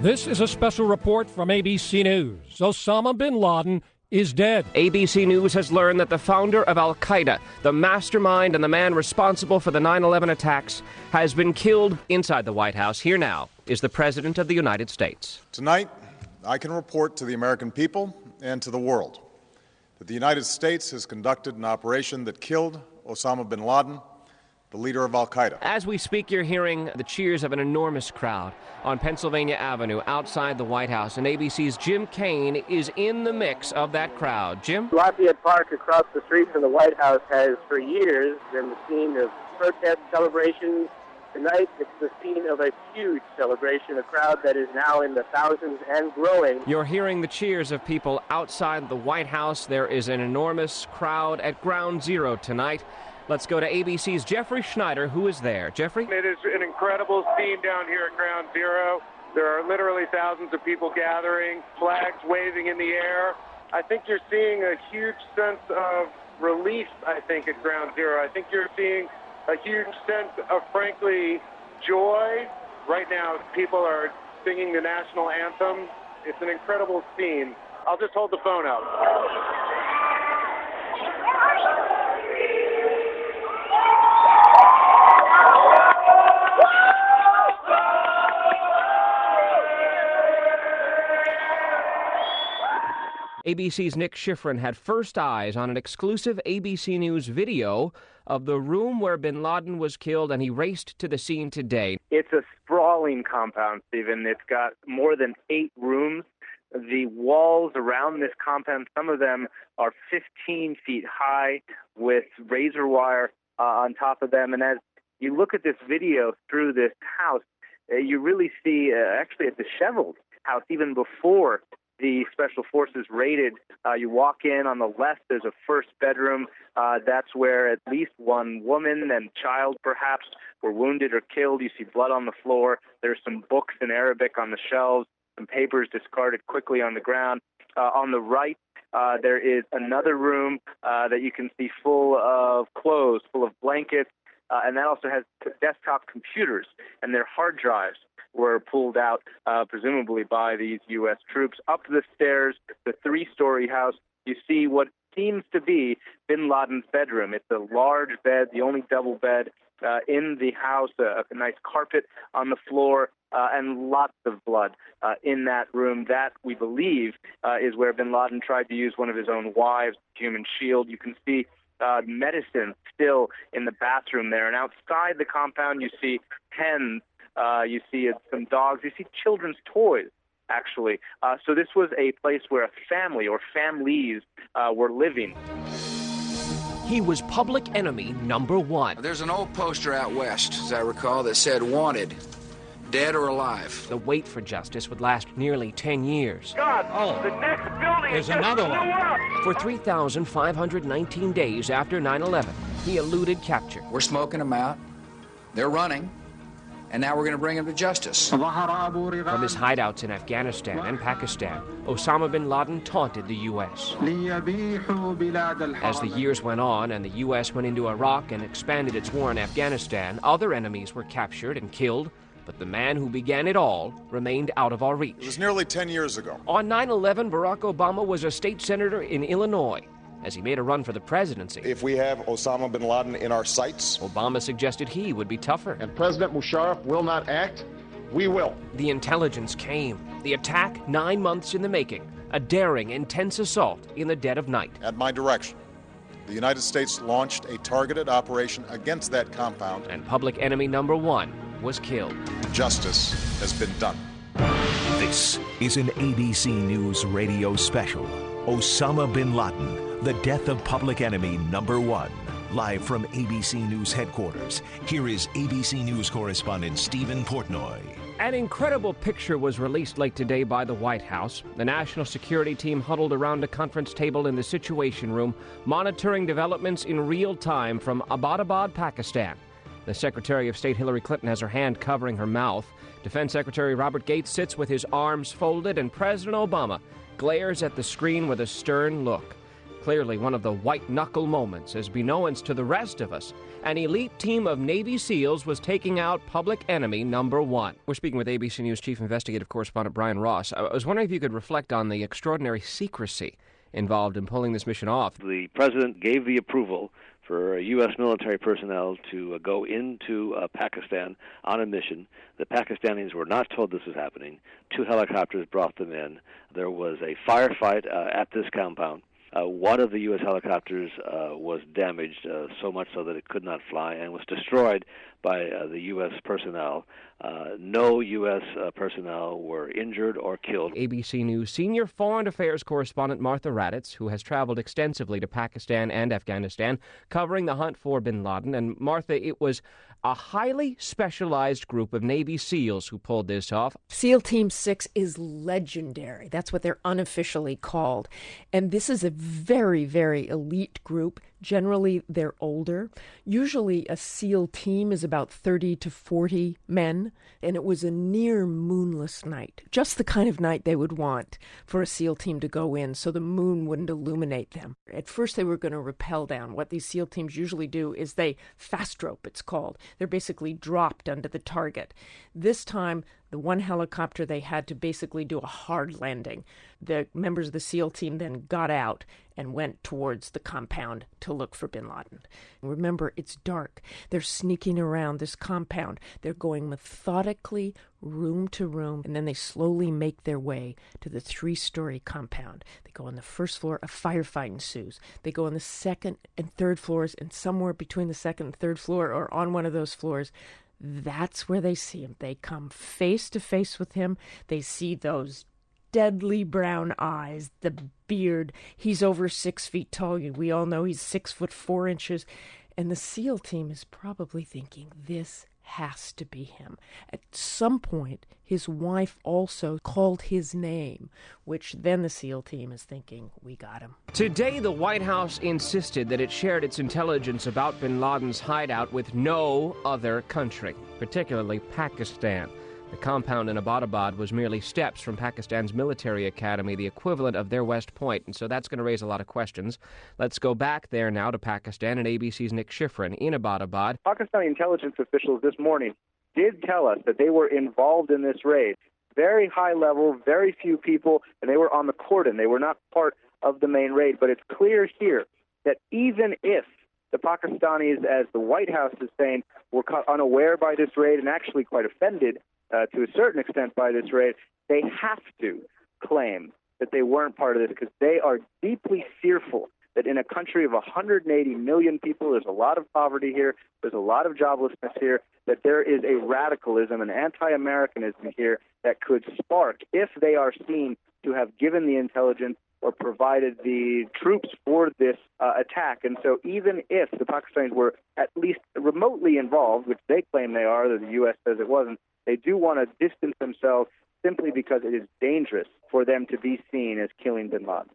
This is a special report from ABC News. Osama bin Laden is dead. ABC News has learned that the founder of Al Qaeda, the mastermind and the man responsible for the 9 11 attacks, has been killed inside the White House. Here now is the President of the United States. Tonight, I can report to the American people and to the world that the United States has conducted an operation that killed Osama bin Laden the leader of Al Qaeda. As we speak, you're hearing the cheers of an enormous crowd on Pennsylvania Avenue outside the White House, and ABC's Jim Kane is in the mix of that crowd. Jim? Lafayette Park across the street from the White House has for years been the scene of protest celebrations. Tonight, it's the scene of a huge celebration, a crowd that is now in the thousands and growing. You're hearing the cheers of people outside the White House. There is an enormous crowd at Ground Zero tonight. Let's go to ABC's Jeffrey Schneider, who is there. Jeffrey? It is an incredible scene down here at Ground Zero. There are literally thousands of people gathering, flags waving in the air. I think you're seeing a huge sense of relief, I think, at Ground Zero. I think you're seeing a huge sense of, frankly, joy. Right now, people are singing the national anthem. It's an incredible scene. I'll just hold the phone up. ABC's Nick Schifrin had first eyes on an exclusive ABC News video of the room where bin Laden was killed, and he raced to the scene today. It's a sprawling compound, Stephen. It's got more than eight rooms. The walls around this compound, some of them are 15 feet high with razor wire uh, on top of them. And as you look at this video through this house, uh, you really see uh, actually a disheveled house even before the special forces raided. Uh, you walk in on the left, there's a first bedroom. Uh, that's where at least one woman and child, perhaps, were wounded or killed. You see blood on the floor. There's some books in Arabic on the shelves, some papers discarded quickly on the ground. Uh, on the right, uh, there is another room uh, that you can see full of clothes, full of blankets, uh, and that also has desktop computers and their hard drives were pulled out, uh, presumably by these U.S. troops. Up the stairs, the three story house, you see what seems to be bin Laden's bedroom. It's a large bed, the only double bed uh, in the house, a, a nice carpet on the floor, uh, and lots of blood uh, in that room. That, we believe, uh, is where bin Laden tried to use one of his own wives, human shield. You can see uh, medicine still in the bathroom there. And outside the compound, you see hens uh, you see some dogs. You see children's toys actually. Uh, so this was a place where a family or families uh, were living. He was public enemy number one. There's an old poster out west, as I recall, that said wanted, dead or alive. The wait for justice would last nearly 10 years. God, oh, the next building There's another one. For 3,519 days after 9 11, he eluded capture. We're smoking them out. They're running and now we're going to bring him to justice. From his hideouts in Afghanistan and Pakistan, Osama bin Laden taunted the U.S. As the years went on and the U.S. went into Iraq and expanded its war in Afghanistan, other enemies were captured and killed, but the man who began it all remained out of our reach. It was nearly 10 years ago. On 9 11, Barack Obama was a state senator in Illinois as he made a run for the presidency. If we have Osama bin Laden in our sights, Obama suggested he would be tougher. And President Musharraf will not act, we will. The intelligence came. The attack, nine months in the making. A daring, intense assault in the dead of night. At my direction, the United States launched a targeted operation against that compound. And public enemy number one was killed. Justice has been done. This is an ABC News radio special Osama bin Laden the death of public enemy number one. Live from ABC News headquarters, here is ABC News correspondent Stephen Portnoy. An incredible picture was released late today by the White House. The national security team huddled around a conference table in the Situation Room, monitoring developments in real time from Abbottabad, Pakistan. The Secretary of State Hillary Clinton has her hand covering her mouth. Defense Secretary Robert Gates sits with his arms folded, and President Obama glares at the screen with a stern look. Clearly, one of the white knuckle moments as beknownst to the rest of us. An elite team of Navy SEALs was taking out public enemy number one. We're speaking with ABC News Chief Investigative Correspondent Brian Ross. I was wondering if you could reflect on the extraordinary secrecy involved in pulling this mission off. The president gave the approval for U.S. military personnel to uh, go into uh, Pakistan on a mission. The Pakistanis were not told this was happening. Two helicopters brought them in. There was a firefight uh, at this compound. Uh, one of the U.S. helicopters uh, was damaged uh, so much so that it could not fly and was destroyed by uh, the U.S. personnel. Uh, no U.S. Uh, personnel were injured or killed. ABC News senior foreign affairs correspondent Martha Raddatz, who has traveled extensively to Pakistan and Afghanistan, covering the hunt for bin Laden. And Martha, it was a highly specialized group of Navy SEALs who pulled this off. SEAL Team 6 is legendary. That's what they're unofficially called. And this is a very, very elite group. Generally, they're older. Usually, a SEAL team is about 30 to 40 men, and it was a near moonless night. Just the kind of night they would want for a SEAL team to go in so the moon wouldn't illuminate them. At first, they were going to rappel down. What these SEAL teams usually do is they fast rope, it's called. They're basically dropped under the target. This time, the one helicopter they had to basically do a hard landing. The members of the SEAL team then got out and went towards the compound to look for bin Laden. Remember, it's dark. They're sneaking around this compound. They're going methodically, room to room, and then they slowly make their way to the three story compound. They go on the first floor, a firefight ensues. They go on the second and third floors, and somewhere between the second and third floor, or on one of those floors, that's where they see him. They come face to face with him. They see those deadly brown eyes, the beard. He's over six feet tall. We all know he's six foot four inches. And the SEAL team is probably thinking, this has to be him. At some point, his wife also called his name, which then the SEAL team is thinking, we got him. Today, the White House insisted that it shared its intelligence about bin Laden's hideout with no other country, particularly Pakistan. The compound in Abbottabad was merely steps from Pakistan's military academy, the equivalent of their West Point, and so that's going to raise a lot of questions. Let's go back there now to Pakistan and ABC's Nick Schifrin in Abbottabad. Pakistani intelligence officials this morning did tell us that they were involved in this raid. Very high level, very few people, and they were on the cordon. They were not part of the main raid. But it's clear here that even if the Pakistanis, as the White House is saying, were caught unaware by this raid and actually quite offended uh, to a certain extent by this raid, they have to claim that they weren't part of this because they are deeply fearful that in a country of 180 million people, there's a lot of poverty here, there's a lot of joblessness here, that there is a radicalism, an anti Americanism here that could spark if they are seen to have given the intelligence or provided the troops for this uh, attack. And so, even if the Pakistanis were at least remotely involved, which they claim they are, that the U.S. says it wasn't, they do want to distance themselves simply because it is dangerous for them to be seen as killing bin Laden.